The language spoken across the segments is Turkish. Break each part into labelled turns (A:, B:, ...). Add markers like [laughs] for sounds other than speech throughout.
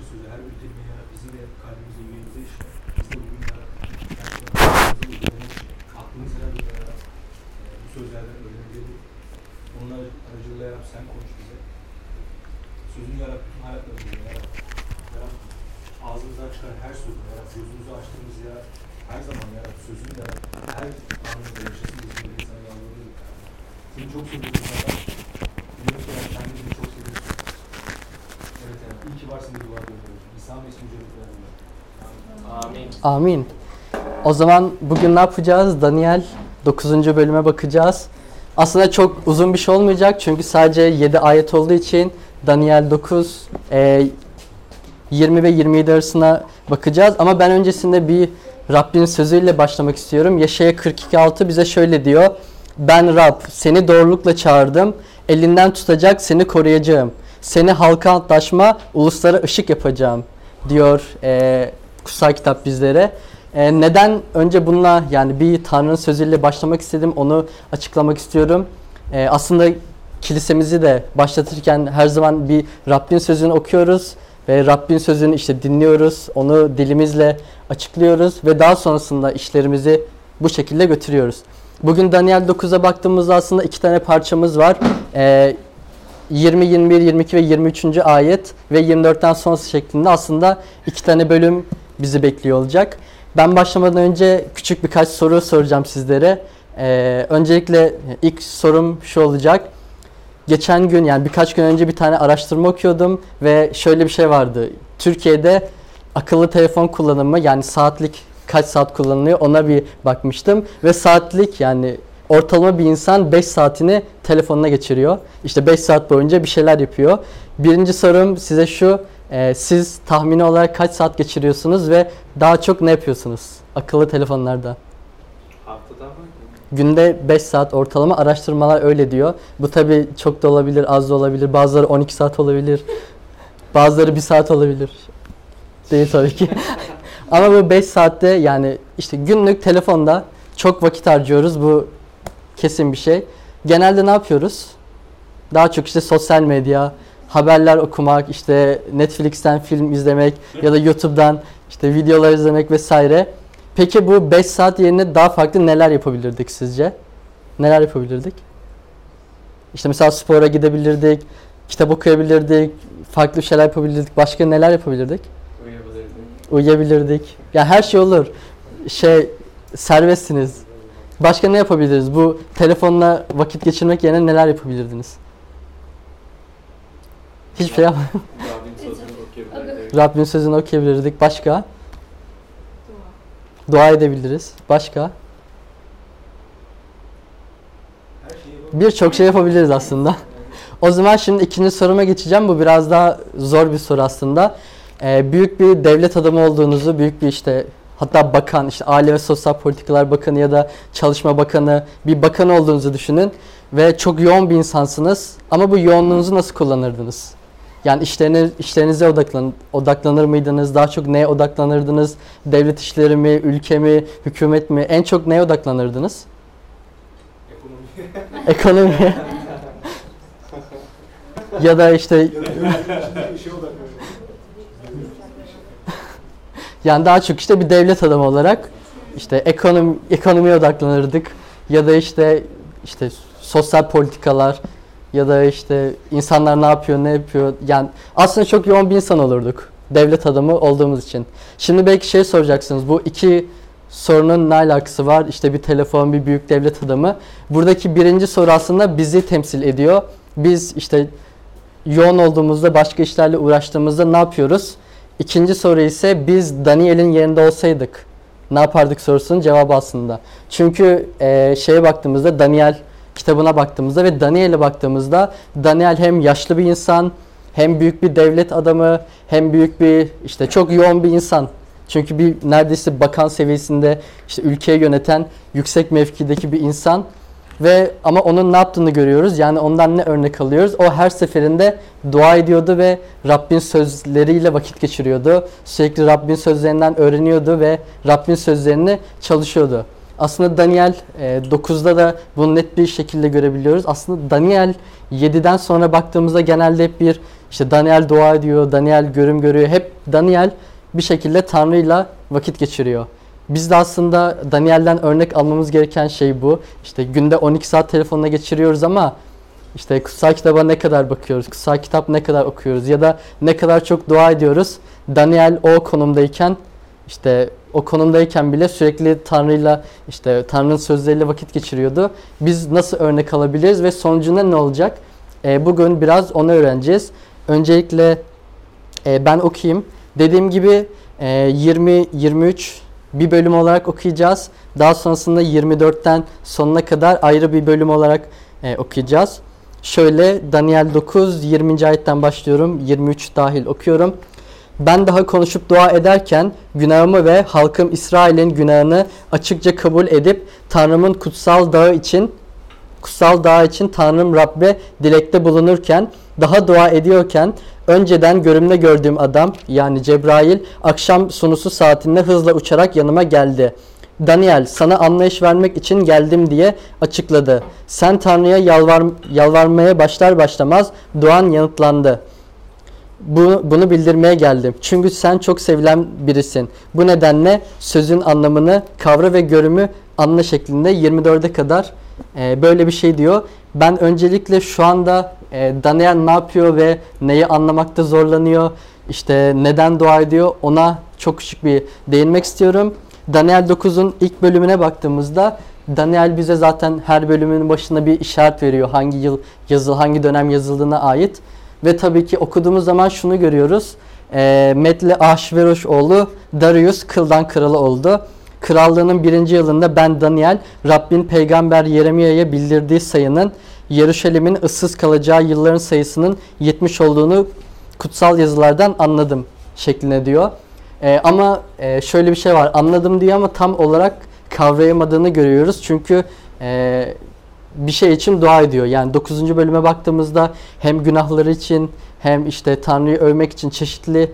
A: bir sözü, her bir kelime ya bizim de kalbimize, yüreğimize işle. Biz de bugün ya uygulamış, aklımız herhalde ya e, bu sözlerden öğrenebilir. Onlar aracılığıyla ya sen konuş bize. Sözünü ya Rab bütün hayatlarımızda ya Rab. Ya Rab ağzımızdan çıkan her sözü ya Rab gözümüzü açtığımız ya her zaman ya Rab sözünü ya her anımızda yaşasın bizim de sana yalvarıyoruz ya Rab. Seni çok seviyoruz. Biliyoruz ya Rab kendini çok seviyorsun. Evet ya Rab iyi ki varsın bir dua ediyoruz. İsa Mesih ücretler
B: Amin.
C: Amin. O zaman bugün ne yapacağız? Daniel 9. bölüme bakacağız. Aslında çok uzun bir şey olmayacak çünkü sadece 7 ayet olduğu için Daniel 9 e, 20 ve 27 arasına bakacağız. Ama ben öncesinde bir Rabbin sözüyle başlamak istiyorum. Yaşaya 42.6 bize şöyle diyor. Ben Rab seni doğrulukla çağırdım. Elinden tutacak seni koruyacağım. Seni halka antlaşma, uluslara ışık yapacağım diyor e, kutsal kitap bizlere. E, neden önce bununla yani bir Tanrı'nın sözüyle başlamak istedim onu açıklamak istiyorum. E, aslında kilisemizi de başlatırken her zaman bir Rabbin sözünü okuyoruz ve Rabbin sözünü işte dinliyoruz, onu dilimizle açıklıyoruz ve daha sonrasında işlerimizi bu şekilde götürüyoruz. Bugün Daniel 9'a baktığımızda aslında iki tane parçamız var. E, 20, 21, 22 ve 23. ayet ve 24'ten sonrası şeklinde aslında iki tane bölüm bizi bekliyor olacak. Ben başlamadan önce küçük birkaç soru soracağım sizlere. Ee, öncelikle ilk sorum şu olacak. Geçen gün yani birkaç gün önce bir tane araştırma okuyordum ve şöyle bir şey vardı. Türkiye'de akıllı telefon kullanımı yani saatlik kaç saat kullanılıyor ona bir bakmıştım ve saatlik yani ortalama bir insan 5 saatini telefonuna geçiriyor. İşte 5 saat boyunca bir şeyler yapıyor. Birinci sorum size şu. e, siz tahmini olarak kaç saat geçiriyorsunuz ve daha çok ne yapıyorsunuz akıllı telefonlarda?
B: Haftada mı?
C: Günde 5 saat ortalama araştırmalar öyle diyor. Bu tabi çok da olabilir, az da olabilir. Bazıları 12 saat olabilir. Bazıları 1 saat olabilir. Değil tabii ki. [laughs] Ama bu 5 saatte yani işte günlük telefonda çok vakit harcıyoruz. Bu kesin bir şey. Genelde ne yapıyoruz? Daha çok işte sosyal medya, haberler okumak, işte Netflix'ten film izlemek ya da YouTube'dan işte videolar izlemek vesaire. Peki bu 5 saat yerine daha farklı neler yapabilirdik sizce? Neler yapabilirdik? İşte mesela spora gidebilirdik, kitap okuyabilirdik, farklı şeyler yapabilirdik. Başka neler yapabilirdik?
B: Uyuyabilirdim.
C: Uyuyabilirdik. Ya her şey olur. Şey serbestsiniz. Başka ne yapabiliriz? Bu telefonla vakit geçirmek yerine neler yapabilirdiniz? Hiçbir şey yap. [laughs]
B: Rabbin [laughs] sözünü
C: okuyabilirdik. Başka? Dua edebiliriz. Başka?
A: Her şeyi
C: Birçok şey yapabiliriz aslında. O zaman şimdi ikinci soruma geçeceğim. Bu biraz daha zor bir soru aslında. Ee, büyük bir devlet adamı olduğunuzu, büyük bir işte hatta bakan, işte Aile ve Sosyal Politikalar Bakanı ya da Çalışma Bakanı, bir bakan olduğunuzu düşünün. Ve çok yoğun bir insansınız. Ama bu yoğunluğunuzu nasıl kullanırdınız? Yani işlerine, işlerinize odaklan, odaklanır mıydınız? Daha çok neye odaklanırdınız? Devlet işleri mi, ülke mi, hükümet mi? En çok neye odaklanırdınız?
A: ekonomi
C: Ekonomi. [laughs] ya da işte
A: ya da bir şey
C: yani daha çok işte bir devlet adamı olarak işte ekonomi ekonomiye odaklanırdık ya da işte işte sosyal politikalar ya da işte insanlar ne yapıyor, ne yapıyor. Yani aslında çok yoğun bir insan olurduk. Devlet adamı olduğumuz için. Şimdi belki şey soracaksınız. Bu iki sorunun ne alakası var? İşte bir telefon, bir büyük devlet adamı. Buradaki birinci soru aslında bizi temsil ediyor. Biz işte yoğun olduğumuzda, başka işlerle uğraştığımızda ne yapıyoruz? İkinci soru ise biz Daniel'in yerinde olsaydık ne yapardık sorusunun cevabı aslında. Çünkü e, şeye baktığımızda Daniel kitabına baktığımızda ve Daniel'e baktığımızda Daniel hem yaşlı bir insan, hem büyük bir devlet adamı, hem büyük bir işte çok yoğun bir insan. Çünkü bir neredeyse bakan seviyesinde işte ülkeyi yöneten yüksek mevkideki bir insan ve ama onun ne yaptığını görüyoruz. Yani ondan ne örnek alıyoruz? O her seferinde dua ediyordu ve Rabbin sözleriyle vakit geçiriyordu. Sürekli Rabbin sözlerinden öğreniyordu ve Rabbin sözlerini çalışıyordu. Aslında Daniel e, 9'da da bunu net bir şekilde görebiliyoruz. Aslında Daniel 7'den sonra baktığımızda genelde hep bir İşte Daniel dua ediyor, Daniel görüm görüyor. Hep Daniel bir şekilde Tanrı'yla vakit geçiriyor. Biz de aslında Daniel'den örnek almamız gereken şey bu. İşte günde 12 saat telefonla geçiriyoruz ama işte kutsal kitaba ne kadar bakıyoruz, kutsal kitap ne kadar okuyoruz ya da ne kadar çok dua ediyoruz. Daniel o konumdayken işte o konumdayken bile sürekli Tanrı'yla işte Tanrı'nın sözleriyle vakit geçiriyordu. Biz nasıl örnek alabiliriz ve sonucunda ne olacak? E, bugün biraz onu öğreneceğiz. Öncelikle e, ben okuyayım. Dediğim gibi e, 20-23 bir bölüm olarak okuyacağız. Daha sonrasında 24'ten sonuna kadar ayrı bir bölüm olarak e, okuyacağız. Şöyle Daniel 9 20. ayetten başlıyorum. 23 dahil okuyorum. Ben daha konuşup dua ederken günahımı ve halkım İsrail'in günahını açıkça kabul edip Tanrım'ın kutsal dağı için kutsal dağ için Tanrım Rabbe dilekte bulunurken daha dua ediyorken önceden görümde gördüğüm adam yani Cebrail akşam sunusu saatinde hızla uçarak yanıma geldi. Daniel sana anlayış vermek için geldim diye açıkladı. Sen Tanrı'ya yalvar, yalvarmaya başlar başlamaz duan yanıtlandı. Bu, bunu bildirmeye geldim. Çünkü sen çok sevilen birisin. Bu nedenle sözün anlamını, kavra ve görümü anla şeklinde 24'e kadar e, böyle bir şey diyor. Ben öncelikle şu anda e, Daniel ne yapıyor ve neyi anlamakta zorlanıyor, işte neden dua ediyor ona çok küçük bir değinmek istiyorum. Daniel 9'un ilk bölümüne baktığımızda Daniel bize zaten her bölümün başında bir işaret veriyor hangi yıl yazıl, hangi dönem yazıldığına ait. Ve tabii ki okuduğumuz zaman şunu görüyoruz. E, Metli Ahşveroş oğlu Darius kıldan kralı oldu. Krallığının birinci yılında ben Daniel, Rabbin peygamber Yeremiya'ya bildirdiği sayının Yeruşalim'in ıssız kalacağı yılların sayısının 70 olduğunu kutsal yazılardan anladım şeklinde diyor. E, ama e, şöyle bir şey var anladım diyor ama tam olarak kavrayamadığını görüyoruz. Çünkü e, bir şey için dua ediyor. Yani 9. bölüme baktığımızda hem günahları için hem işte Tanrı'yı övmek için çeşitli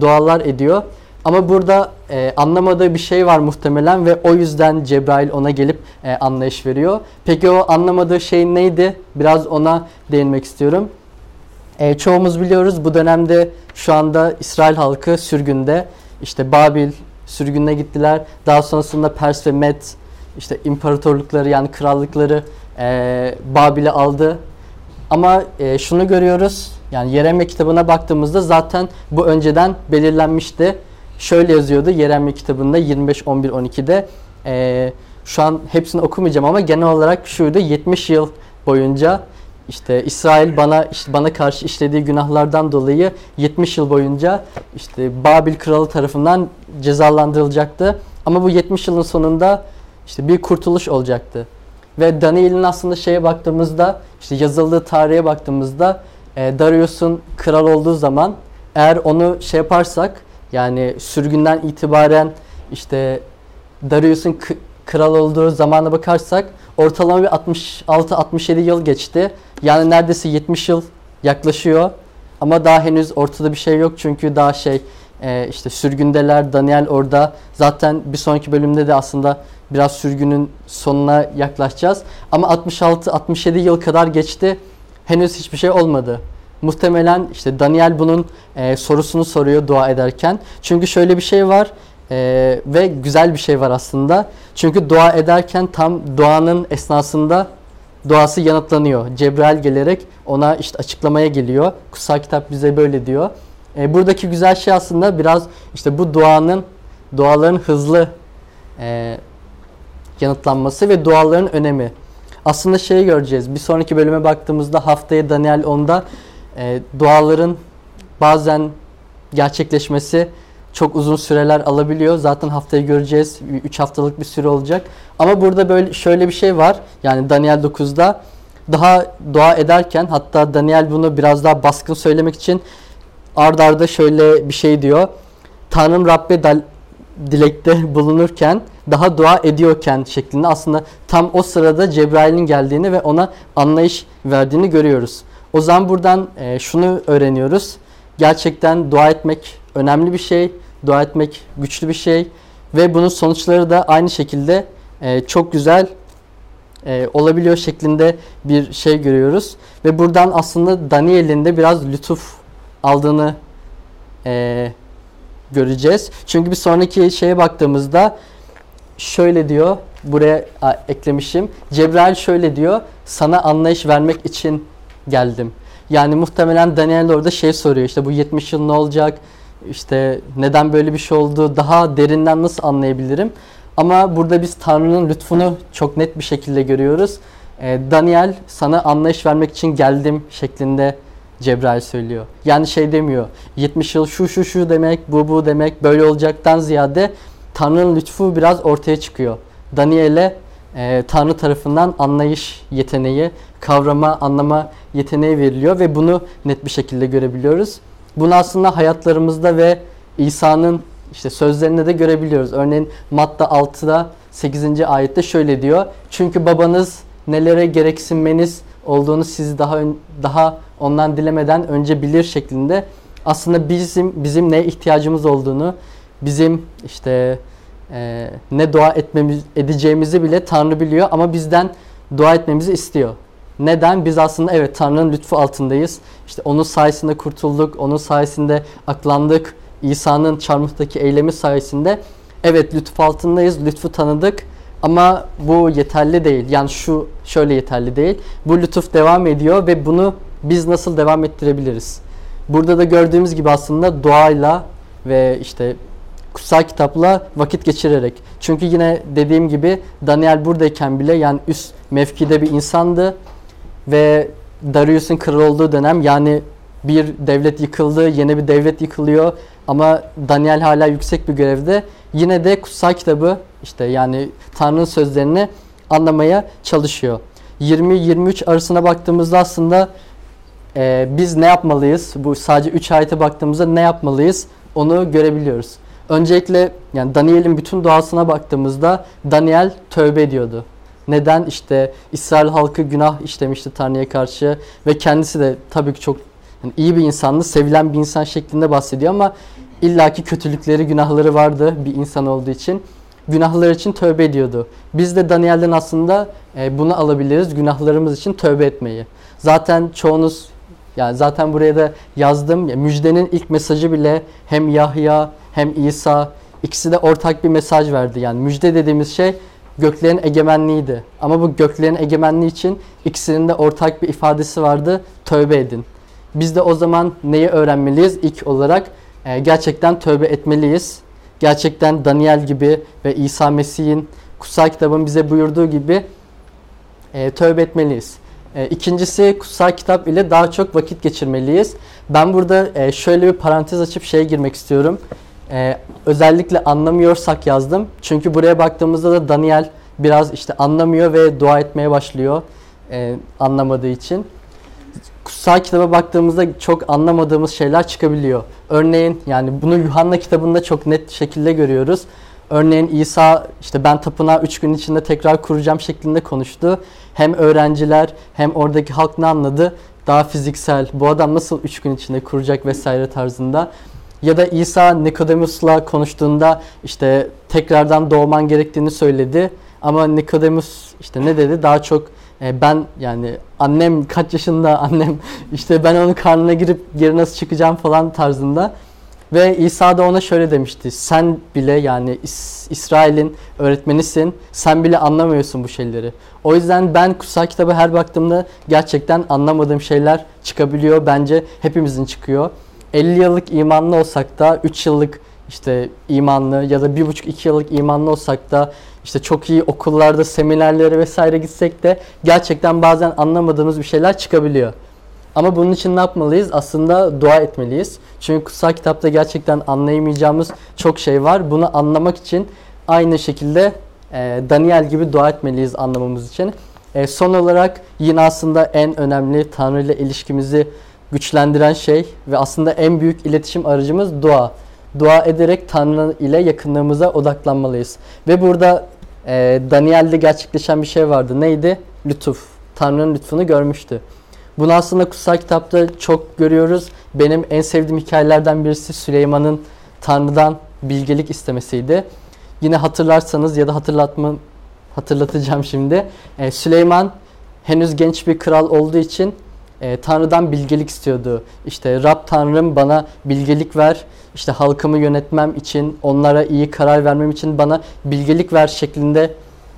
C: dualar ediyor. Ama burada e, anlamadığı bir şey var muhtemelen ve o yüzden Cebrail ona gelip e, anlayış veriyor. Peki o anlamadığı şey neydi? Biraz ona değinmek istiyorum. E, çoğumuz biliyoruz bu dönemde şu anda İsrail halkı sürgünde. İşte Babil sürgününe gittiler. Daha sonrasında Pers ve Med işte imparatorlukları yani krallıkları e, Babil'i aldı. Ama e, şunu görüyoruz. Yani Yeremye kitabına baktığımızda zaten bu önceden belirlenmişti. Şöyle yazıyordu Yeremye kitabında 25 11 12'de. E, şu an hepsini okumayacağım ama genel olarak şuydu 70 yıl boyunca işte İsrail bana işte bana karşı işlediği günahlardan dolayı 70 yıl boyunca işte Babil kralı tarafından cezalandırılacaktı. Ama bu 70 yılın sonunda işte bir kurtuluş olacaktı. Ve Daniel'in aslında şeye baktığımızda işte yazıldığı tarihe baktığımızda e, Darius'un kral olduğu zaman eğer onu şey yaparsak yani sürgünden itibaren işte Darius'un kral olduğu zamana bakarsak ortalama bir 66-67 yıl geçti. Yani neredeyse 70 yıl yaklaşıyor. Ama daha henüz ortada bir şey yok çünkü daha şey e, işte sürgündeler. Daniel orada. Zaten bir sonraki bölümde de aslında biraz sürgünün sonuna yaklaşacağız. Ama 66-67 yıl kadar geçti. Henüz hiçbir şey olmadı. Muhtemelen işte Daniel bunun e, sorusunu soruyor dua ederken. Çünkü şöyle bir şey var e, ve güzel bir şey var aslında. Çünkü dua ederken tam duanın esnasında duası yanıtlanıyor. Cebrail gelerek ona işte açıklamaya geliyor. Kutsal kitap bize böyle diyor. E, buradaki güzel şey aslında biraz işte bu duanın duaların hızlı e, yanıtlanması ve duaların önemi. Aslında şeyi göreceğiz. Bir sonraki bölüme baktığımızda haftaya Daniel 10'da e, duaların bazen gerçekleşmesi çok uzun süreler alabiliyor. Zaten haftaya göreceğiz. 3 haftalık bir süre olacak. Ama burada böyle şöyle bir şey var. Yani Daniel 9'da daha dua ederken hatta Daniel bunu biraz daha baskın söylemek için ard arda şöyle bir şey diyor. Tanrım Rabbe dal, dilekte [laughs] bulunurken daha dua ediyorken şeklinde aslında tam o sırada Cebrail'in geldiğini ve ona anlayış verdiğini görüyoruz. O zaman buradan e, şunu öğreniyoruz. Gerçekten dua etmek önemli bir şey. Dua etmek güçlü bir şey. Ve bunun sonuçları da aynı şekilde e, çok güzel e, olabiliyor şeklinde bir şey görüyoruz. Ve buradan aslında Daniel'in de biraz lütuf aldığını e, göreceğiz. Çünkü bir sonraki şeye baktığımızda şöyle diyor. Buraya eklemişim. Cebrail şöyle diyor. Sana anlayış vermek için geldim. Yani muhtemelen Daniel orada şey soruyor. İşte bu 70 yıl ne olacak? İşte neden böyle bir şey oldu? Daha derinden nasıl anlayabilirim? Ama burada biz Tanrı'nın lütfunu çok net bir şekilde görüyoruz. Ee, Daniel sana anlayış vermek için geldim şeklinde Cebrail söylüyor. Yani şey demiyor. 70 yıl şu şu şu demek, bu bu demek, böyle olacaktan ziyade Tanrı'nın lütfu biraz ortaya çıkıyor. Daniel'e e, Tanrı tarafından anlayış yeteneği, kavrama, anlama yeteneği veriliyor ve bunu net bir şekilde görebiliyoruz. Bunu aslında hayatlarımızda ve İsa'nın işte sözlerinde de görebiliyoruz. Örneğin Matta 6'da 8. ayette şöyle diyor. Çünkü babanız nelere gereksinmeniz olduğunu siz daha daha ondan dilemeden önce bilir şeklinde aslında bizim bizim neye ihtiyacımız olduğunu, bizim işte e, ne dua etmemiz edeceğimizi bile Tanrı biliyor ama bizden dua etmemizi istiyor. Neden? Biz aslında evet Tanrı'nın lütfu altındayız. İşte onun sayesinde kurtulduk, onun sayesinde aklandık. İsa'nın çarmıhtaki eylemi sayesinde evet lütfu altındayız, lütfu tanıdık. Ama bu yeterli değil. Yani şu şöyle yeterli değil. Bu lütuf devam ediyor ve bunu biz nasıl devam ettirebiliriz? Burada da gördüğümüz gibi aslında doğayla ve işte kutsal kitapla vakit geçirerek. Çünkü yine dediğim gibi Daniel buradayken bile yani üst mevkide bir insandı ve Darius'un kral olduğu dönem yani bir devlet yıkıldı, yeni bir devlet yıkılıyor ama Daniel hala yüksek bir görevde. Yine de kutsal kitabı işte yani Tanrı'nın sözlerini anlamaya çalışıyor. 20-23 arasına baktığımızda aslında e, biz ne yapmalıyız? Bu sadece 3 ayete baktığımızda ne yapmalıyız? Onu görebiliyoruz. Öncelikle yani Daniel'in bütün doğasına baktığımızda Daniel tövbe ediyordu. Neden? İşte İsrail halkı günah işlemişti Tanrı'ya karşı ve kendisi de tabii ki çok yani iyi bir insandı, sevilen bir insan şeklinde bahsediyor ama illaki kötülükleri, günahları vardı bir insan olduğu için. Günahlar için tövbe ediyordu. Biz de Daniel'den aslında e, bunu alabiliriz, günahlarımız için tövbe etmeyi. Zaten çoğunuz yani zaten buraya da yazdım. Ya, müjdenin ilk mesajı bile hem Yahya hem İsa ikisi de ortak bir mesaj verdi. Yani müjde dediğimiz şey göklerin egemenliğiydi. Ama bu göklerin egemenliği için ikisinin de ortak bir ifadesi vardı. Tövbe edin. Biz de o zaman neyi öğrenmeliyiz? İlk olarak e, gerçekten tövbe etmeliyiz. Gerçekten Daniel gibi ve İsa Mesih'in kutsal kitabın bize buyurduğu gibi e, tövbe etmeliyiz. E, ikincisi kutsal kitap ile daha çok vakit geçirmeliyiz. Ben burada e, şöyle bir parantez açıp şeye girmek istiyorum. E, özellikle anlamıyorsak yazdım. Çünkü buraya baktığımızda da Daniel biraz işte anlamıyor ve dua etmeye başlıyor e, anlamadığı için. Kutsal kitaba baktığımızda çok anlamadığımız şeyler çıkabiliyor. Örneğin yani bunu Yuhanna kitabında çok net şekilde görüyoruz. Örneğin İsa işte ben tapınağı 3 gün içinde tekrar kuracağım şeklinde konuştu. Hem öğrenciler hem oradaki halk ne anladı? Daha fiziksel. Bu adam nasıl 3 gün içinde kuracak vesaire tarzında. Ya da İsa Nikodemus'la konuştuğunda işte tekrardan doğman gerektiğini söyledi. Ama Nikodemus işte ne dedi? Daha çok e, ben yani annem kaç yaşında [laughs] annem işte ben onun karnına girip geri nasıl çıkacağım falan tarzında. Ve İsa da ona şöyle demişti. Sen bile yani İs- İsrail'in öğretmenisin. Sen bile anlamıyorsun bu şeyleri. O yüzden ben kutsal kitabı her baktığımda gerçekten anlamadığım şeyler çıkabiliyor. Bence hepimizin çıkıyor. 50 yıllık imanlı olsak da 3 yıllık işte imanlı ya da 1,5-2 yıllık imanlı olsak da işte çok iyi okullarda seminerlere vesaire gitsek de gerçekten bazen anlamadığımız bir şeyler çıkabiliyor. Ama bunun için ne yapmalıyız? Aslında dua etmeliyiz. Çünkü kutsal kitapta gerçekten anlayamayacağımız çok şey var. Bunu anlamak için aynı şekilde e, Daniel gibi dua etmeliyiz anlamamız için. E, son olarak yine aslında en önemli Tanrı ile ilişkimizi güçlendiren şey ve aslında en büyük iletişim aracımız dua. Dua ederek Tanrı ile yakınlığımıza odaklanmalıyız. Ve burada e, Daniel'de gerçekleşen bir şey vardı. Neydi? Lütuf. Tanrı'nın lütfunu görmüştü. Bunu aslında kutsal kitapta çok görüyoruz. Benim en sevdiğim hikayelerden birisi Süleyman'ın Tanrı'dan bilgelik istemesiydi. Yine hatırlarsanız ya da hatırlatma hatırlatacağım şimdi. Ee, Süleyman henüz genç bir kral olduğu için e, Tanrı'dan bilgelik istiyordu. İşte Rab Tanrım bana bilgelik ver. İşte halkımı yönetmem için, onlara iyi karar vermem için bana bilgelik ver şeklinde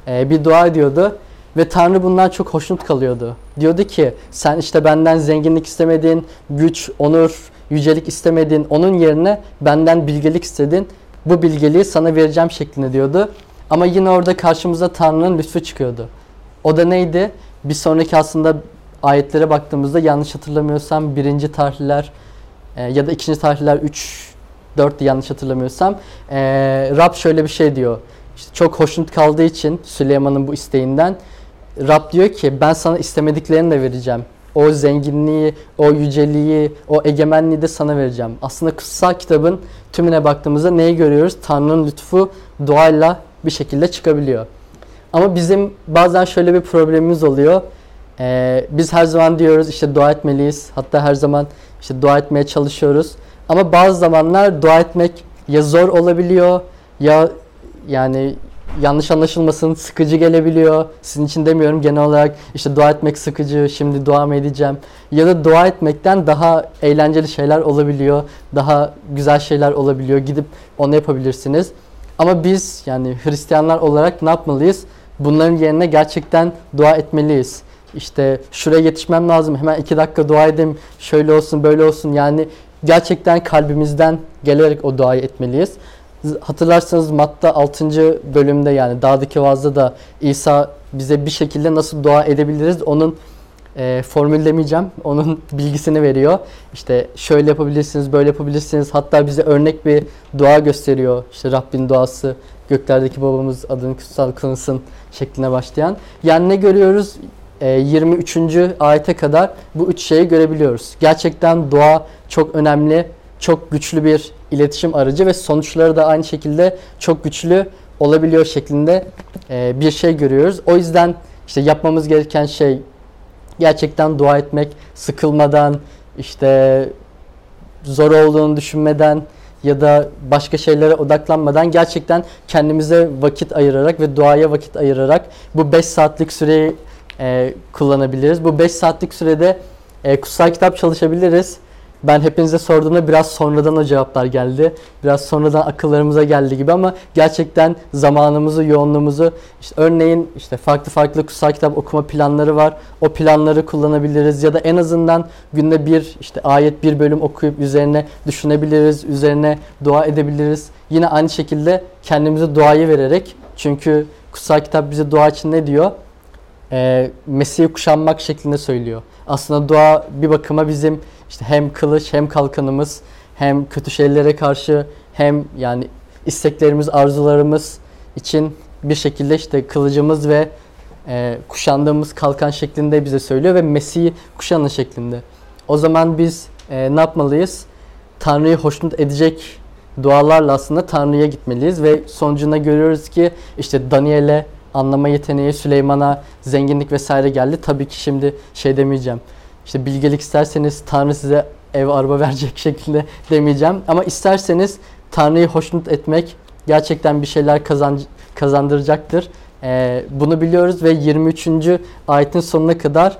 C: e, bir dua ediyordu. Ve Tanrı bundan çok hoşnut kalıyordu. Diyordu ki sen işte benden zenginlik istemedin, güç, onur, yücelik istemedin. Onun yerine benden bilgelik istedin. Bu bilgeliği sana vereceğim şeklinde diyordu. Ama yine orada karşımıza Tanrı'nın lütfu çıkıyordu. O da neydi? Bir sonraki aslında ayetlere baktığımızda yanlış hatırlamıyorsam birinci tarihler e, ya da ikinci tarihler 3 4 yanlış hatırlamıyorsam e, Rab şöyle bir şey diyor. İşte çok hoşnut kaldığı için Süleyman'ın bu isteğinden Rab diyor ki ben sana istemediklerini de vereceğim. O zenginliği, o yüceliği, o egemenliği de sana vereceğim. Aslında kutsal kitabın tümüne baktığımızda neyi görüyoruz? Tanrı'nın lütfu duayla bir şekilde çıkabiliyor. Ama bizim bazen şöyle bir problemimiz oluyor. Ee, biz her zaman diyoruz işte dua etmeliyiz. Hatta her zaman işte dua etmeye çalışıyoruz. Ama bazı zamanlar dua etmek ya zor olabiliyor ya yani yanlış anlaşılmasın sıkıcı gelebiliyor. Sizin için demiyorum genel olarak işte dua etmek sıkıcı, şimdi dua mı edeceğim? Ya da dua etmekten daha eğlenceli şeyler olabiliyor. Daha güzel şeyler olabiliyor. Gidip onu yapabilirsiniz. Ama biz yani Hristiyanlar olarak ne yapmalıyız? Bunların yerine gerçekten dua etmeliyiz. İşte şuraya yetişmem lazım. Hemen iki dakika dua edeyim. Şöyle olsun, böyle olsun. Yani gerçekten kalbimizden gelerek o duayı etmeliyiz. Hatırlarsanız Matta 6. bölümde yani dağdaki vaazda da İsa bize bir şekilde nasıl dua edebiliriz onun e, formül demeyeceğim. [laughs] Onun bilgisini veriyor. İşte şöyle yapabilirsiniz, böyle yapabilirsiniz. Hatta bize örnek bir dua gösteriyor. İşte Rabbin duası, göklerdeki babamız adını kutsal kılınsın şekline başlayan. Yani ne görüyoruz? E, 23. ayete kadar bu üç şeyi görebiliyoruz. Gerçekten dua çok önemli, çok güçlü bir iletişim aracı ve sonuçları da aynı şekilde çok güçlü olabiliyor şeklinde e, bir şey görüyoruz. O yüzden işte yapmamız gereken şey gerçekten dua etmek, sıkılmadan, işte zor olduğunu düşünmeden ya da başka şeylere odaklanmadan gerçekten kendimize vakit ayırarak ve duaya vakit ayırarak bu 5 saatlik süreyi e, kullanabiliriz. Bu 5 saatlik sürede e, kutsal kitap çalışabiliriz. Ben hepinize sorduğumda biraz sonradan o cevaplar geldi. Biraz sonradan akıllarımıza geldi gibi ama gerçekten zamanımızı, yoğunluğumuzu işte örneğin işte farklı farklı kutsal kitap okuma planları var. O planları kullanabiliriz ya da en azından günde bir işte ayet bir bölüm okuyup üzerine düşünebiliriz, üzerine dua edebiliriz. Yine aynı şekilde kendimize duayı vererek çünkü kutsal kitap bize dua için ne diyor? Ee, Mesih'i kuşanmak şeklinde söylüyor. Aslında dua bir bakıma bizim işte hem kılıç hem kalkanımız hem kötü şeylere karşı hem yani isteklerimiz, arzularımız için bir şekilde işte kılıcımız ve e, kuşandığımız kalkan şeklinde bize söylüyor ve Mesih'i kuşanın şeklinde. O zaman biz e, ne yapmalıyız? Tanrı'yı hoşnut edecek dualarla aslında Tanrı'ya gitmeliyiz ve sonucunda görüyoruz ki işte Daniel'e anlama yeteneği, Süleyman'a zenginlik vesaire geldi. Tabii ki şimdi şey demeyeceğim işte bilgelik isterseniz Tanrı size ev araba [laughs] verecek şekilde demeyeceğim. Ama isterseniz Tanrı'yı hoşnut etmek gerçekten bir şeyler kazan, kazandıracaktır. Ee, bunu biliyoruz ve 23. ayetin sonuna kadar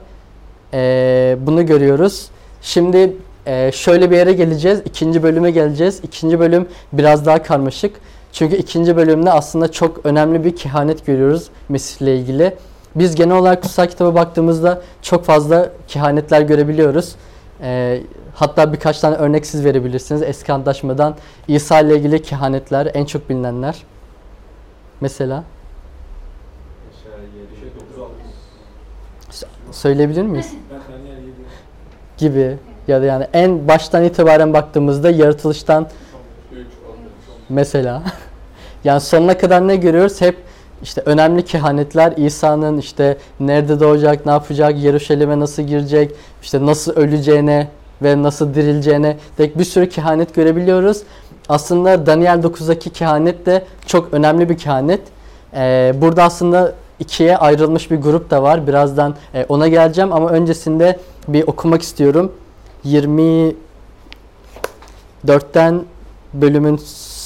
C: e, bunu görüyoruz. Şimdi e, şöyle bir yere geleceğiz. İkinci bölüme geleceğiz. İkinci bölüm biraz daha karmaşık. Çünkü ikinci bölümde aslında çok önemli bir kehanet görüyoruz Mesih ile ilgili. Biz genel olarak kutsal kitaba baktığımızda çok fazla kehanetler görebiliyoruz. E, hatta birkaç tane örnek siz verebilirsiniz eski antlaşmadan. İsa ile ilgili kehanetler en çok bilinenler. Mesela söyleyebilir miyiz? Gibi ya da yani en baştan itibaren baktığımızda yaratılıştan mesela [laughs] yani sonuna kadar ne görüyoruz? Hep işte önemli kehanetler İsa'nın işte nerede doğacak, ne yapacak, Yeruşalim'e nasıl girecek, işte nasıl öleceğine ve nasıl dirileceğine dek bir sürü kehanet görebiliyoruz. Aslında Daniel 9'daki kehanet de çok önemli bir kehanet. Ee, burada aslında ikiye ayrılmış bir grup da var. Birazdan e, ona geleceğim ama öncesinde bir okumak istiyorum. 24'ten bölümün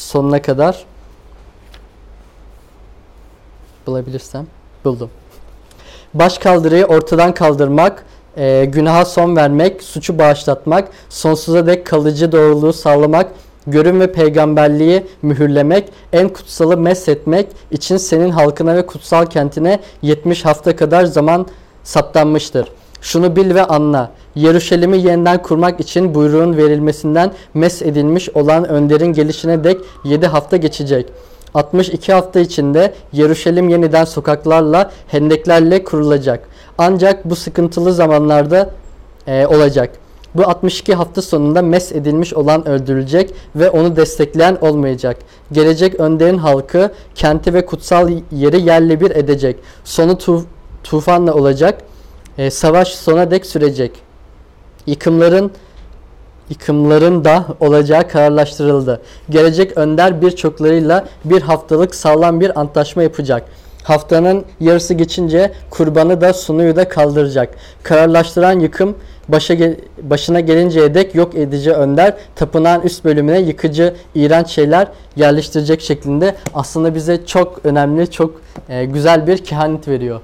C: sonuna kadar bulabilirsem buldum. Baş kaldırıyı ortadan kaldırmak, e, günaha son vermek, suçu bağışlatmak, sonsuza dek kalıcı doğruluğu sağlamak, görün ve peygamberliği mühürlemek, en kutsalı meshetmek için senin halkına ve kutsal kentine 70 hafta kadar zaman saptanmıştır. Şunu bil ve anla. Yeruşalim'i yeniden kurmak için buyruğun verilmesinden mes edilmiş olan önderin gelişine dek 7 hafta geçecek. 62 hafta içinde Yeruşalim yeniden sokaklarla, hendeklerle kurulacak. Ancak bu sıkıntılı zamanlarda e, olacak. Bu 62 hafta sonunda mes edilmiş olan öldürülecek ve onu destekleyen olmayacak. Gelecek önderin halkı kenti ve kutsal yeri yerle bir edecek. Sonu tu- tufanla olacak. E, savaş sona dek sürecek. Yıkımların yıkımların da olacağı kararlaştırıldı. Gelecek önder birçoklarıyla bir haftalık sağlam bir antlaşma yapacak. Haftanın yarısı geçince kurbanı da sunuyu da kaldıracak. Kararlaştıran yıkım başa başına gelinceye dek yok edici önder tapınağın üst bölümüne yıkıcı iğrenç şeyler yerleştirecek şeklinde aslında bize çok önemli çok e, güzel bir kehanet veriyor.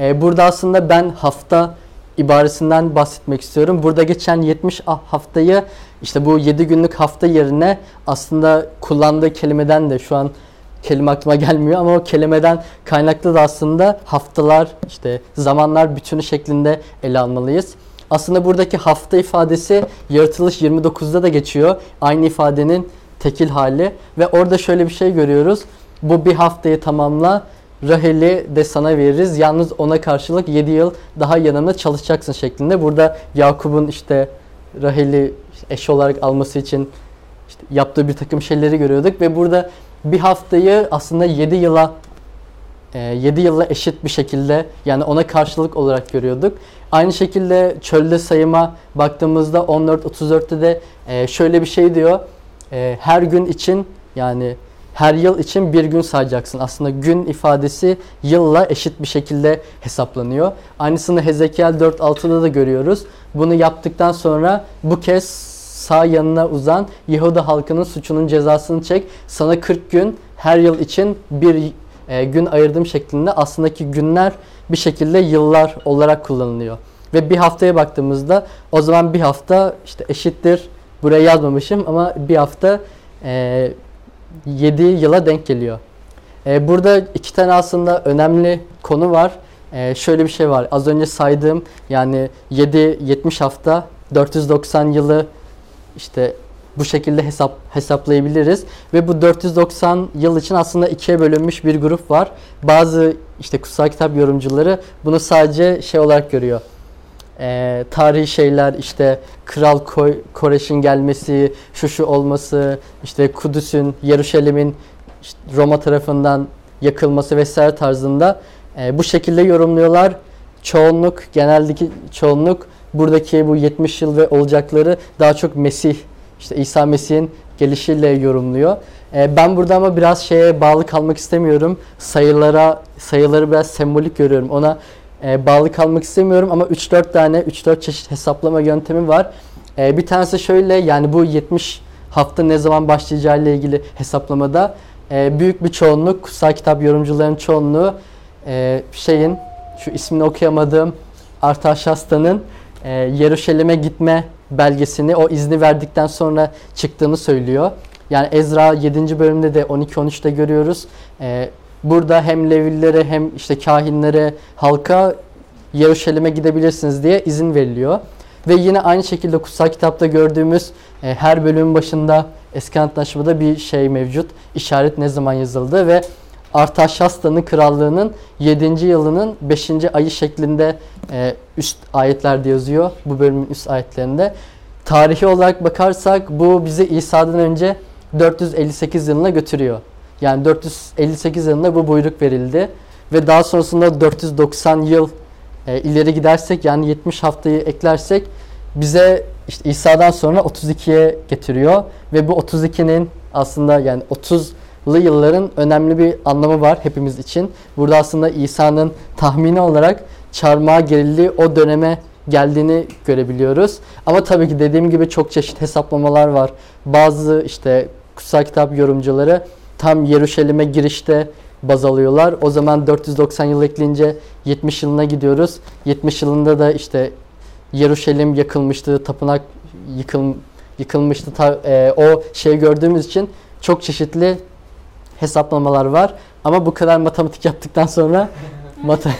C: E, burada aslında ben hafta ibaresinden bahsetmek istiyorum. Burada geçen 70 ha- haftayı işte bu 7 günlük hafta yerine aslında kullandığı kelimeden de şu an kelime aklıma gelmiyor ama o kelimeden kaynaklı da aslında haftalar işte zamanlar bütünü şeklinde ele almalıyız. Aslında buradaki hafta ifadesi yaratılış 29'da da geçiyor. Aynı ifadenin tekil hali ve orada şöyle bir şey görüyoruz. Bu bir haftayı tamamla Rahel'i de sana veririz. Yalnız ona karşılık 7 yıl daha yanında çalışacaksın şeklinde. Burada Yakup'un işte Rahel'i eş olarak alması için işte yaptığı bir takım şeyleri görüyorduk ve burada bir haftayı aslında 7 yıla 7 yılla eşit bir şekilde yani ona karşılık olarak görüyorduk. Aynı şekilde çölde sayıma baktığımızda 14-34'te de e, şöyle bir şey diyor. E, her gün için yani her yıl için bir gün sayacaksın. Aslında gün ifadesi yılla eşit bir şekilde hesaplanıyor. Aynısını Hezekiel 4.6'da da görüyoruz. Bunu yaptıktan sonra bu kez sağ yanına uzan Yahuda halkının suçunun cezasını çek. Sana 40 gün her yıl için bir e, gün ayırdım şeklinde aslındaki günler bir şekilde yıllar olarak kullanılıyor. Ve bir haftaya baktığımızda o zaman bir hafta işte eşittir buraya yazmamışım ama bir hafta e, 7 yıla denk geliyor. E, burada iki tane aslında önemli konu var. E, şöyle bir şey var. Az önce saydığım yani 7 70 hafta 490 yılı işte bu şekilde hesap hesaplayabiliriz ve bu 490 yıl için aslında ikiye bölünmüş bir grup var. Bazı işte kutsal kitap yorumcuları bunu sadece şey olarak görüyor. Ee, tarihi şeyler işte Kral Ko- Koreş'in gelmesi, şu şu olması, işte Kudüs'ün, Yeruşalim'in işte Roma tarafından yakılması vesaire tarzında e, bu şekilde yorumluyorlar. Çoğunluk, geneldeki çoğunluk buradaki bu 70 yıl ve olacakları daha çok Mesih işte İsa Mesih'in gelişiyle yorumluyor. Ee, ben burada ama biraz şeye bağlı kalmak istemiyorum. Sayılara sayıları biraz sembolik görüyorum. Ona e, bağlı kalmak istemiyorum ama 3-4 tane 3-4 çeşit hesaplama yöntemi var. E, bir tanesi şöyle yani bu 70 hafta ne zaman başlayacağı ile ilgili hesaplamada e, büyük bir çoğunluk kutsal kitap yorumcuların çoğunluğu e, şeyin şu ismini okuyamadığım Artaşastan'ın e, Yeruşalim'e gitme belgesini o izni verdikten sonra çıktığını söylüyor. Yani Ezra 7. bölümde de 12-13'te görüyoruz. Ee, burada hem Levililere hem işte kahinlere, halka Yeruşalim'e gidebilirsiniz diye izin veriliyor. Ve yine aynı şekilde kutsal kitapta gördüğümüz e, her bölümün başında eski antlaşmada bir şey mevcut. İşaret ne zaman yazıldı ve Artaşastan'ın krallığının 7. yılının 5. ayı şeklinde e, üst ayetlerde yazıyor. Bu bölümün üst ayetlerinde. Tarihi olarak bakarsak bu bizi İsa'dan önce 458 yılına götürüyor. Yani 458 yılında bu buyruk verildi. Ve daha sonrasında 490 yıl e, ileri gidersek yani 70 haftayı eklersek bize işte İsa'dan sonra 32'ye getiriyor. Ve bu 32'nin aslında yani 30 yılların önemli bir anlamı var hepimiz için. Burada aslında İsa'nın tahmini olarak çarmıha gerildiği o döneme geldiğini görebiliyoruz. Ama tabii ki dediğim gibi çok çeşit hesaplamalar var. Bazı işte kutsal kitap yorumcuları tam Yeruşalim'e girişte baz alıyorlar. O zaman 490 yıl ekleyince 70 yılına gidiyoruz. 70 yılında da işte Yeruşalim yakılmıştı, tapınak yıkıl, yıkılmıştı. Ta- e, o şeyi gördüğümüz için çok çeşitli hesaplamalar var. Ama bu kadar matematik yaptıktan sonra [laughs] mata-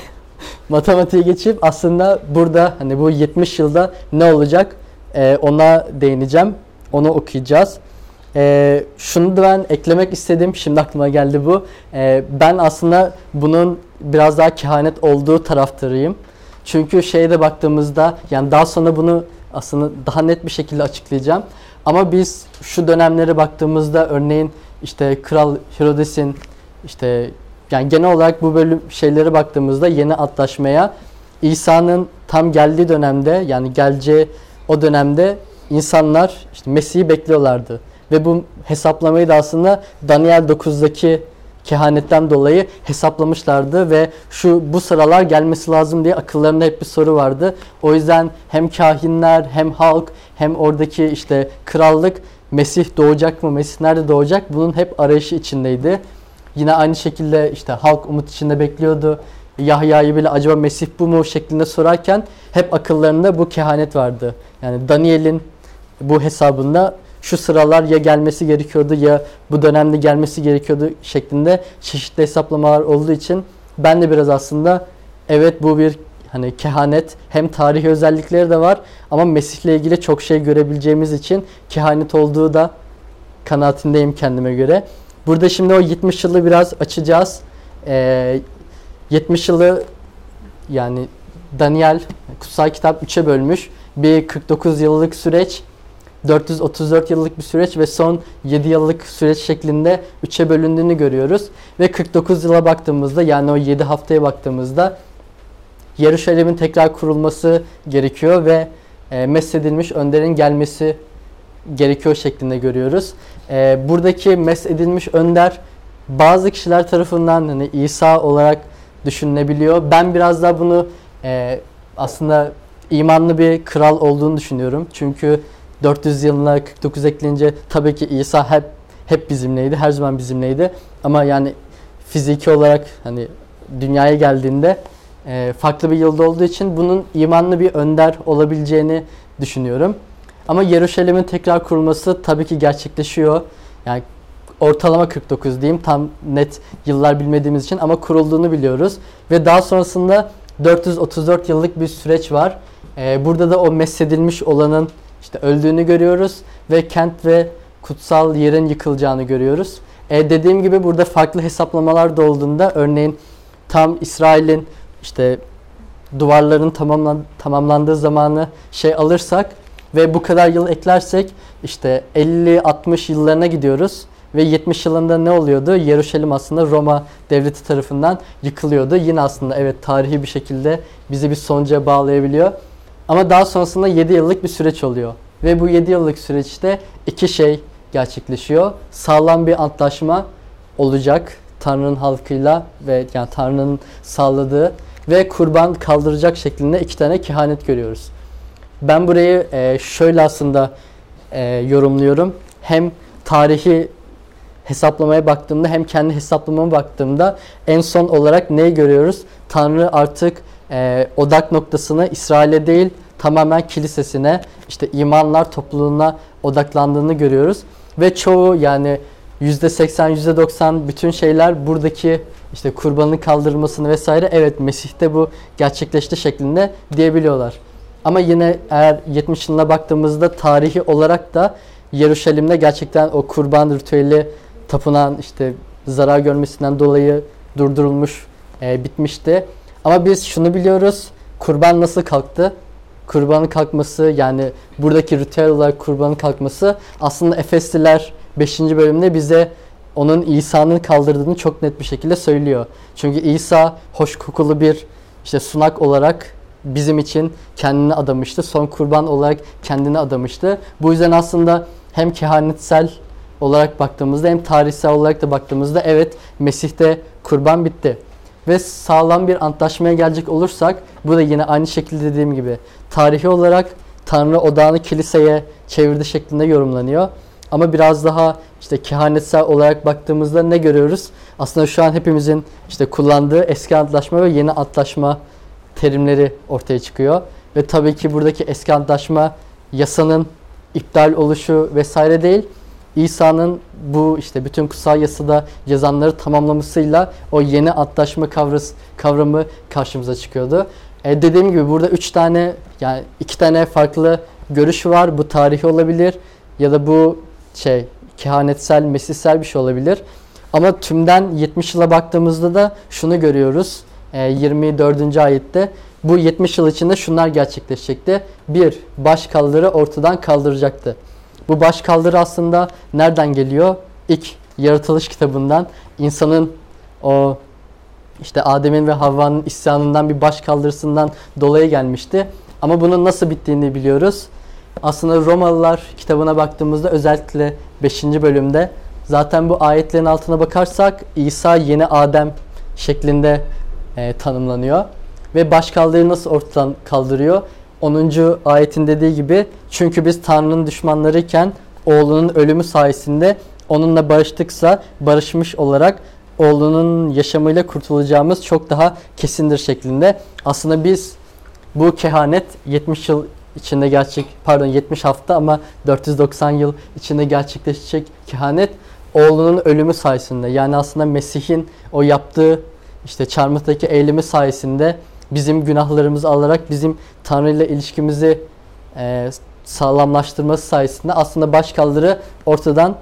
C: matematiğe geçip aslında burada hani bu 70 yılda ne olacak e, ona değineceğim. Onu okuyacağız. E, şunu da ben eklemek istedim. Şimdi aklıma geldi bu. E, ben aslında bunun biraz daha kehanet olduğu taraftarıyım. Çünkü şeyde baktığımızda yani daha sonra bunu aslında daha net bir şekilde açıklayacağım. Ama biz şu dönemlere baktığımızda örneğin işte Kral Herodes'in işte yani genel olarak bu bölüm şeylere baktığımızda yeni antlaşmaya İsa'nın tam geldiği dönemde yani geleceği o dönemde insanlar işte Mesih'i bekliyorlardı. Ve bu hesaplamayı da aslında Daniel 9'daki kehanetten dolayı hesaplamışlardı ve şu bu sıralar gelmesi lazım diye akıllarında hep bir soru vardı. O yüzden hem kahinler hem halk hem oradaki işte krallık Mesih doğacak mı? Mesih nerede doğacak? Bunun hep arayışı içindeydi. Yine aynı şekilde işte halk umut içinde bekliyordu. Yahya'yı bile acaba Mesih bu mu şeklinde sorarken hep akıllarında bu kehanet vardı. Yani Daniel'in bu hesabında şu sıralar ya gelmesi gerekiyordu ya bu dönemde gelmesi gerekiyordu şeklinde çeşitli hesaplamalar olduğu için ben de biraz aslında evet bu bir hani kehanet hem tarihi özellikleri de var ama Mesih'le ilgili çok şey görebileceğimiz için kehanet olduğu da kanaatindeyim kendime göre. Burada şimdi o 70 yılı biraz açacağız. Ee, 70 yılı yani Daniel kutsal kitap 3'e bölmüş. Bir 49 yıllık süreç, 434 yıllık bir süreç ve son 7 yıllık süreç şeklinde 3'e bölündüğünü görüyoruz. Ve 49 yıla baktığımızda yani o 7 haftaya baktığımızda Yeruşalim'in tekrar kurulması gerekiyor ve e, mesedilmiş önderin gelmesi gerekiyor şeklinde görüyoruz. E, buradaki mesedilmiş önder bazı kişiler tarafından hani İsa olarak düşünülebiliyor. Ben biraz daha bunu e, aslında imanlı bir kral olduğunu düşünüyorum. Çünkü 400 yılına 49 ekleyince tabii ki İsa hep hep bizimleydi, her zaman bizimleydi. Ama yani fiziki olarak hani dünyaya geldiğinde e, farklı bir yılda olduğu için bunun imanlı bir önder olabileceğini düşünüyorum. Ama Yeruşalim'in tekrar kurulması tabii ki gerçekleşiyor. Yani ortalama 49 diyeyim tam net yıllar bilmediğimiz için ama kurulduğunu biliyoruz. Ve daha sonrasında 434 yıllık bir süreç var. Ee, burada da o mesedilmiş olanın işte öldüğünü görüyoruz ve kent ve kutsal yerin yıkılacağını görüyoruz. Ee, dediğim gibi burada farklı hesaplamalar da olduğunda örneğin tam İsrail'in işte duvarların tamamlan, tamamlandığı zamanı şey alırsak ve bu kadar yıl eklersek işte 50-60 yıllarına gidiyoruz. Ve 70 yılında ne oluyordu? Yeruşalim aslında Roma devleti tarafından yıkılıyordu. Yine aslında evet tarihi bir şekilde bizi bir sonuca bağlayabiliyor. Ama daha sonrasında 7 yıllık bir süreç oluyor. Ve bu 7 yıllık süreçte iki şey gerçekleşiyor. Sağlam bir antlaşma olacak Tanrı'nın halkıyla ve yani Tanrı'nın sağladığı ve kurban kaldıracak şeklinde iki tane kehanet görüyoruz. Ben burayı e, şöyle aslında e, yorumluyorum. Hem tarihi hesaplamaya baktığımda hem kendi hesaplamama baktığımda en son olarak neyi görüyoruz? Tanrı artık e, odak noktasını İsrail'e değil tamamen kilisesine işte imanlar topluluğuna odaklandığını görüyoruz. Ve çoğu yani %80 %90 bütün şeyler buradaki işte kurbanın kaldırılmasını vesaire evet Mesih'te bu gerçekleşti şeklinde diyebiliyorlar. Ama yine eğer 70 yılına baktığımızda tarihi olarak da Yeruşalim'de gerçekten o kurban ritüeli tapınan işte zarar görmesinden dolayı durdurulmuş, e, bitmişti. Ama biz şunu biliyoruz. Kurban nasıl kalktı? Kurbanın kalkması yani buradaki ritüel olarak kurbanın kalkması aslında Efesliler 5. bölümde bize onun İsa'nın kaldırdığını çok net bir şekilde söylüyor. Çünkü İsa hoş kokulu bir işte sunak olarak bizim için kendini adamıştı. Son kurban olarak kendini adamıştı. Bu yüzden aslında hem kehanetsel olarak baktığımızda hem tarihsel olarak da baktığımızda evet Mesih'te kurban bitti. Ve sağlam bir antlaşmaya gelecek olursak bu da yine aynı şekilde dediğim gibi tarihi olarak Tanrı odağını kiliseye çevirdi şeklinde yorumlanıyor. Ama biraz daha işte kehanetsel olarak baktığımızda ne görüyoruz? Aslında şu an hepimizin işte kullandığı eski antlaşma ve yeni antlaşma terimleri ortaya çıkıyor. Ve tabii ki buradaki eski antlaşma yasanın iptal oluşu vesaire değil. İsa'nın bu işte bütün kutsal yasada yazanları tamamlamasıyla o yeni antlaşma kavrası, kavramı karşımıza çıkıyordu. E dediğim gibi burada üç tane yani iki tane farklı görüş var. Bu tarihi olabilir ya da bu şey kehanetsel, mesihsel bir şey olabilir. Ama tümden 70 yıla baktığımızda da şunu görüyoruz. E, 24. ayette bu 70 yıl içinde şunlar gerçekleşecekti. Bir, baş kaldırı ortadan kaldıracaktı. Bu baş kaldırı aslında nereden geliyor? İlk yaratılış kitabından insanın o işte Adem'in ve Havva'nın isyanından bir baş kaldırısından dolayı gelmişti. Ama bunun nasıl bittiğini biliyoruz. Aslında Romalılar kitabına baktığımızda özellikle 5. bölümde zaten bu ayetlerin altına bakarsak İsa yeni Adem şeklinde e, tanımlanıyor. Ve baş kaldırıyı nasıl ortadan kaldırıyor? 10. ayetin dediği gibi çünkü biz Tanrı'nın düşmanlarıyken oğlunun ölümü sayesinde onunla barıştıksa barışmış olarak oğlunun yaşamıyla kurtulacağımız çok daha kesindir şeklinde. Aslında biz bu kehanet 70 yıl içinde gerçek pardon 70 hafta ama 490 yıl içinde gerçekleşecek kehanet oğlunun ölümü sayesinde yani aslında Mesih'in o yaptığı işte çarmıhtaki eylemi sayesinde bizim günahlarımızı alarak bizim Tanrı ile ilişkimizi e, sağlamlaştırması sayesinde aslında başkaldırı ortadan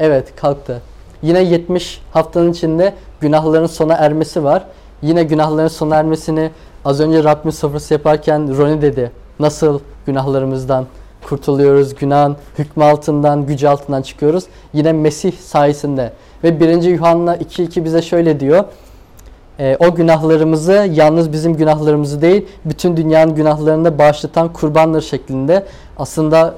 C: evet kalktı. Yine 70 haftanın içinde günahların sona ermesi var. Yine günahların sona ermesini az önce Rabbim sofrası yaparken Roni dedi. Nasıl günahlarımızdan kurtuluyoruz, günahın hükmü altından, gücü altından çıkıyoruz. Yine Mesih sayesinde. Ve 1. Yuhanna 2.2 bize şöyle diyor. E, o günahlarımızı yalnız bizim günahlarımızı değil, bütün dünyanın günahlarını da bağışlatan kurbanlar şeklinde aslında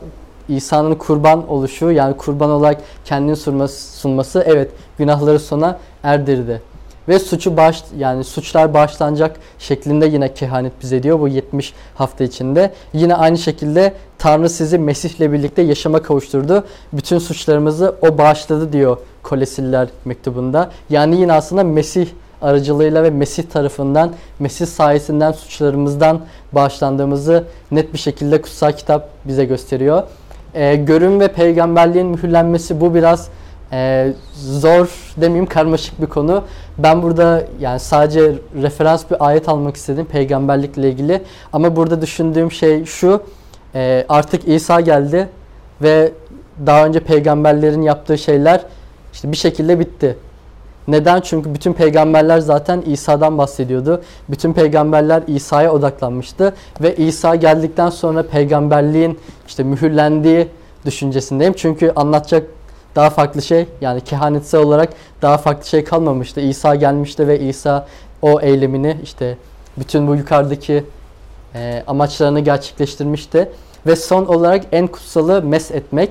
C: İsa'nın kurban oluşu yani kurban olarak kendini sunması, sunması evet günahları sona erdirdi. Ve suçu bağış yani suçlar bağışlanacak şeklinde yine kehanet bize diyor bu 70 hafta içinde. Yine aynı şekilde Tanrı sizi Mesih'le birlikte yaşama kavuşturdu. Bütün suçlarımızı o bağışladı diyor Kolesiller mektubunda. Yani yine aslında Mesih aracılığıyla ve Mesih tarafından, Mesih sayesinden suçlarımızdan bağışlandığımızı net bir şekilde kutsal kitap bize gösteriyor. Ee, görün ve peygamberliğin mühürlenmesi bu biraz e, zor demeyeyim karmaşık bir konu. Ben burada yani sadece referans bir ayet almak istedim peygamberlikle ilgili. Ama burada düşündüğüm şey şu. E, artık İsa geldi ve daha önce peygamberlerin yaptığı şeyler işte bir şekilde bitti. Neden? Çünkü bütün peygamberler zaten İsa'dan bahsediyordu. Bütün peygamberler İsa'ya odaklanmıştı ve İsa geldikten sonra peygamberliğin işte mühürlendiği düşüncesindeyim. Çünkü anlatacak daha farklı şey yani kehanetsel olarak daha farklı şey kalmamıştı. İsa gelmişti ve İsa o eylemini işte bütün bu yukarıdaki e, amaçlarını gerçekleştirmişti. Ve son olarak en kutsalı mes etmek.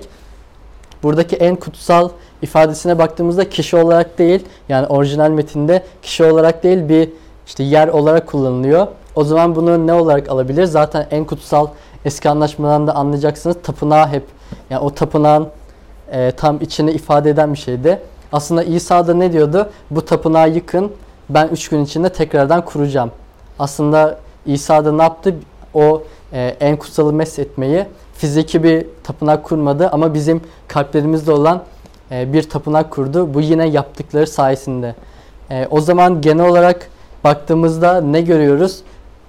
C: Buradaki en kutsal ifadesine baktığımızda kişi olarak değil yani orijinal metinde kişi olarak değil bir işte yer olarak kullanılıyor. O zaman bunu ne olarak alabilir? Zaten en kutsal eski anlaşmadan da anlayacaksınız. Tapınağı hep yani o tapınağın e, tam içini ifade eden bir şeydi. Aslında İsa da ne diyordu? Bu tapınağı yıkın ben üç gün içinde tekrardan kuracağım. Aslında İsa da ne yaptı? O e, en kutsalı mes etmeyi fiziki bir tapınak kurmadı ama bizim kalplerimizde olan bir tapınak kurdu. Bu yine yaptıkları sayesinde. E, o zaman genel olarak baktığımızda ne görüyoruz?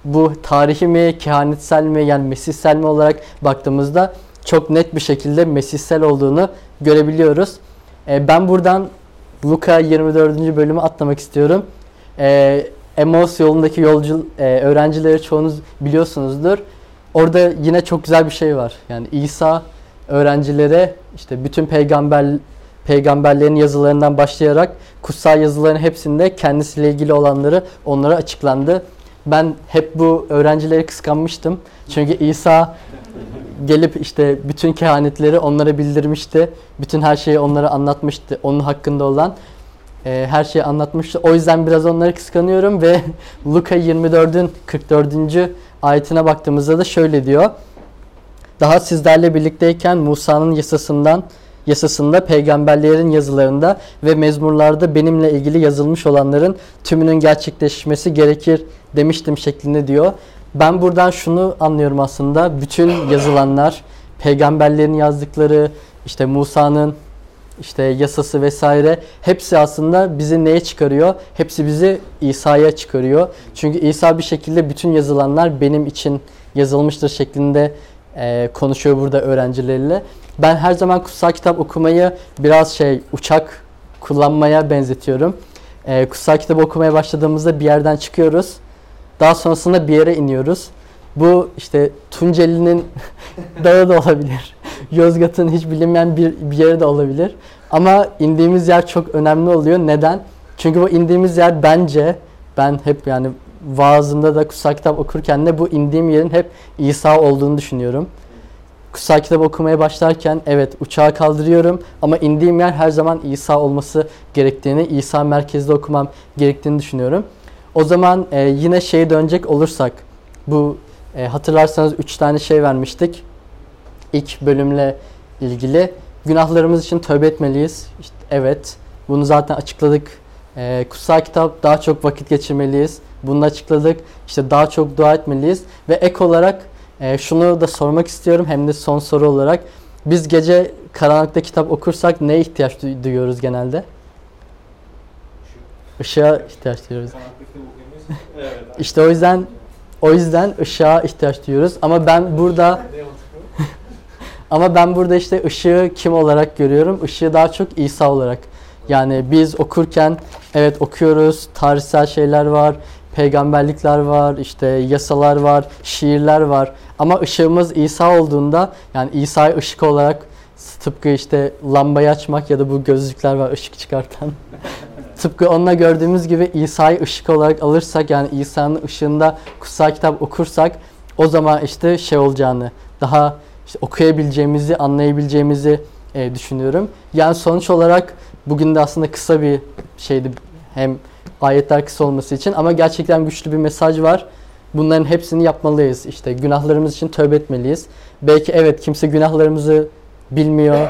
C: Bu tarihi mi, kehanetsel mi yani mesihsel mi olarak baktığımızda çok net bir şekilde mesihsel olduğunu görebiliyoruz. E, ben buradan Luka 24. bölümü atlamak istiyorum. E, Emos yolundaki yolcu e, öğrencileri çoğunuz biliyorsunuzdur. Orada yine çok güzel bir şey var. Yani İsa öğrencilere işte bütün peygamber peygamberlerin yazılarından başlayarak kutsal yazıların hepsinde kendisiyle ilgili olanları onlara açıklandı. Ben hep bu öğrencileri kıskanmıştım. Çünkü İsa gelip işte bütün kehanetleri onlara bildirmişti. Bütün her şeyi onlara anlatmıştı. Onun hakkında olan e, her şeyi anlatmıştı. O yüzden biraz onları kıskanıyorum ve [laughs] Luka 24'ün 44. ayetine baktığımızda da şöyle diyor. Daha sizlerle birlikteyken Musa'nın yasasından yasasında, peygamberlerin yazılarında ve mezmurlarda benimle ilgili yazılmış olanların tümünün gerçekleşmesi gerekir demiştim şeklinde diyor. Ben buradan şunu anlıyorum aslında. Bütün yazılanlar, peygamberlerin yazdıkları, işte Musa'nın işte yasası vesaire hepsi aslında bizi neye çıkarıyor? Hepsi bizi İsa'ya çıkarıyor. Çünkü İsa bir şekilde bütün yazılanlar benim için yazılmıştır şeklinde e, konuşuyor burada öğrencileriyle. Ben her zaman kutsal kitap okumayı biraz şey uçak kullanmaya benzetiyorum. E, kutsal kitap okumaya başladığımızda bir yerden çıkıyoruz. Daha sonrasında bir yere iniyoruz. Bu işte Tunceli'nin [laughs] dağı da olabilir. [laughs] Yozgat'ın hiç bilinmeyen bir, bir yeri de olabilir. Ama indiğimiz yer çok önemli oluyor. Neden? Çünkü bu indiğimiz yer bence ben hep yani vaazımda da kutsal kitap okurken de bu indiğim yerin hep İsa olduğunu düşünüyorum. Kutsal kitap okumaya başlarken evet uçağı kaldırıyorum ama indiğim yer her zaman İsa olması gerektiğini, İsa merkezde okumam gerektiğini düşünüyorum. O zaman e, yine şeye dönecek olursak bu e, hatırlarsanız 3 tane şey vermiştik. İlk bölümle ilgili günahlarımız için tövbe etmeliyiz. İşte, evet bunu zaten açıkladık. E, kutsal kitap daha çok vakit geçirmeliyiz. Bunu açıkladık. İşte daha çok dua etmeliyiz ve ek olarak e, şunu da sormak istiyorum hem de son soru olarak. Biz gece karanlıkta kitap okursak neye ihtiyaç du- duyuyoruz genelde? Işığa ihtiyaç duyuyoruz.
B: Evet.
C: İşte o yüzden o yüzden ışığa ihtiyaç duyuyoruz. Ama ben burada [laughs] ama ben burada işte ışığı kim olarak görüyorum? Işığı daha çok İsa olarak. Yani biz okurken evet okuyoruz, tarihsel şeyler var, peygamberlikler var, işte yasalar var, şiirler var. Ama ışığımız İsa olduğunda yani İsa'yı ışık olarak tıpkı işte lambayı açmak ya da bu gözlükler var ışık çıkartan. [laughs] Tıpkı onunla gördüğümüz gibi İsa'yı ışık olarak alırsak yani İsa'nın ışığında kutsal kitap okursak o zaman işte şey olacağını daha işte okuyabileceğimizi, anlayabileceğimizi e, düşünüyorum. Yani sonuç olarak bugün de aslında kısa bir şeydi hem ayetler kısa olması için ama gerçekten güçlü bir mesaj var. Bunların hepsini yapmalıyız. İşte günahlarımız için tövbe etmeliyiz. Belki evet kimse günahlarımızı bilmiyor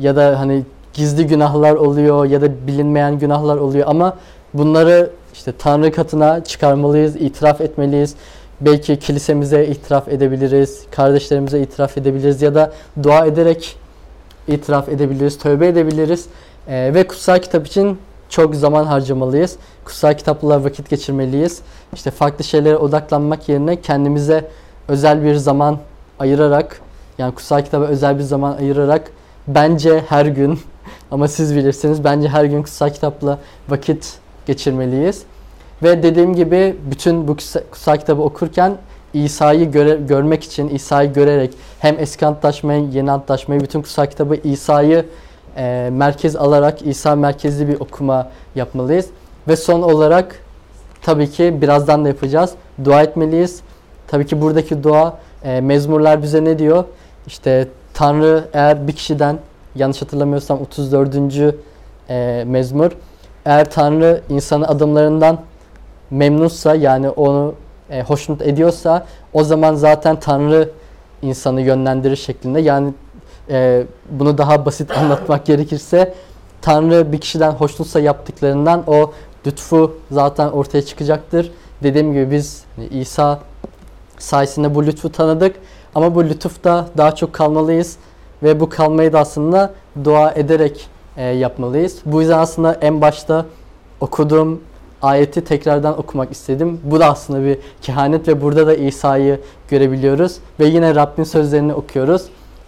C: ya da hani gizli günahlar oluyor ya da bilinmeyen günahlar oluyor ama bunları işte Tanrı katına çıkarmalıyız, itiraf etmeliyiz. Belki kilisemize itiraf edebiliriz, kardeşlerimize itiraf edebiliriz ya da dua ederek itiraf edebiliriz, tövbe edebiliriz. Ee, ve kutsal kitap için çok zaman harcamalıyız. Kutsal kitapla vakit geçirmeliyiz. İşte farklı şeylere odaklanmak yerine kendimize özel bir zaman ayırarak yani kutsal kitaba özel bir zaman ayırarak bence her gün [laughs] ama siz bilirsiniz bence her gün kutsal kitapla vakit geçirmeliyiz. Ve dediğim gibi bütün bu kutsal, kitabı okurken İsa'yı göre, görmek için İsa'yı görerek hem eski antlaşmayı, yeni antlaşmayı, bütün kutsal kitabı İsa'yı e, merkez alarak İsa merkezli bir okuma yapmalıyız. Ve son olarak tabii ki birazdan da yapacağız. Dua etmeliyiz. Tabii ki buradaki dua e, mezmurlar bize ne diyor? İşte Tanrı eğer bir kişiden yanlış hatırlamıyorsam 34. E, mezmur eğer Tanrı insanı adımlarından memnunsa yani onu e, hoşnut ediyorsa o zaman zaten Tanrı insanı yönlendirir şeklinde. Yani e, bunu daha basit anlatmak gerekirse Tanrı bir kişiden hoşnutsa yaptıklarından o lütfu zaten ortaya çıkacaktır. Dediğim gibi biz hani İsa sayesinde bu lütfu tanıdık ama bu lütufta daha çok kalmalıyız ve bu kalmayı da aslında dua ederek e, yapmalıyız. Bu yüzden aslında en başta okuduğum ayeti tekrardan okumak istedim. Bu da aslında bir kehanet ve burada da İsa'yı görebiliyoruz ve yine Rabbin sözlerini okuyoruz.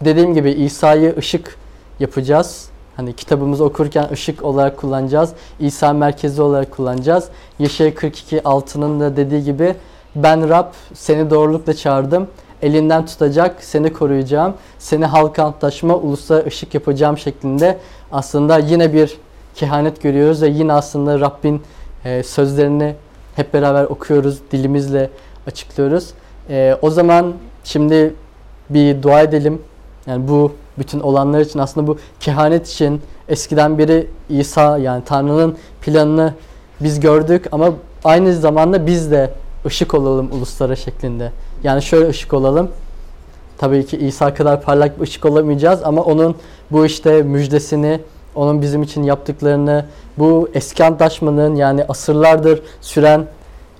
C: Dediğim gibi İsa'yı ışık yapacağız. Hani kitabımızı okurken ışık olarak kullanacağız. İsa merkezi olarak kullanacağız. Yeşaya 42 altının da dediği gibi ben Rab seni doğrulukla çağırdım. Elinden tutacak, seni koruyacağım. Seni halka antlaşma, ulusa ışık yapacağım şeklinde aslında yine bir kehanet görüyoruz ve yine aslında Rabbin e, sözlerini hep beraber okuyoruz, dilimizle açıklıyoruz. E, o zaman şimdi bir dua edelim. Yani bu bütün olanlar için aslında bu kehanet için eskiden beri İsa yani Tanrı'nın planını biz gördük ama aynı zamanda biz de ışık olalım uluslara şeklinde. Yani şöyle ışık olalım. Tabii ki İsa kadar parlak bir ışık olamayacağız ama onun bu işte müjdesini, onun bizim için yaptıklarını, bu eski antlaşmanın yani asırlardır süren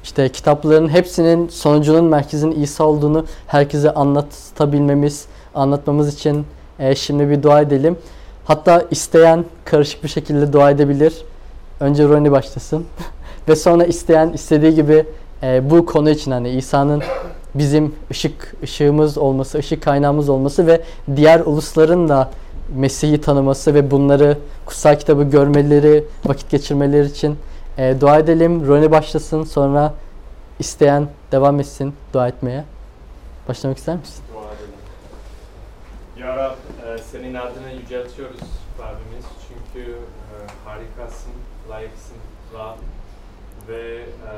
C: işte kitapların hepsinin sonucunun merkezin İsa olduğunu herkese anlatabilmemiz, anlatmamız için e, şimdi bir dua edelim. Hatta isteyen karışık bir şekilde dua edebilir. Önce Ronnie başlasın. [laughs] Ve sonra isteyen istediği gibi e, bu konu için hani İsa'nın bizim ışık ışığımız olması, ışık kaynağımız olması ve diğer ulusların da Mesih'i tanıması ve bunları kutsal kitabı görmeleri, vakit geçirmeleri için e, dua edelim. Ronnie başlasın sonra isteyen devam etsin dua etmeye. Başlamak ister misin?
B: Ya Rab, e, senin adını yüceltiyoruz Rabbimiz. Çünkü e, harikasın, layıksın Rab. Ve e,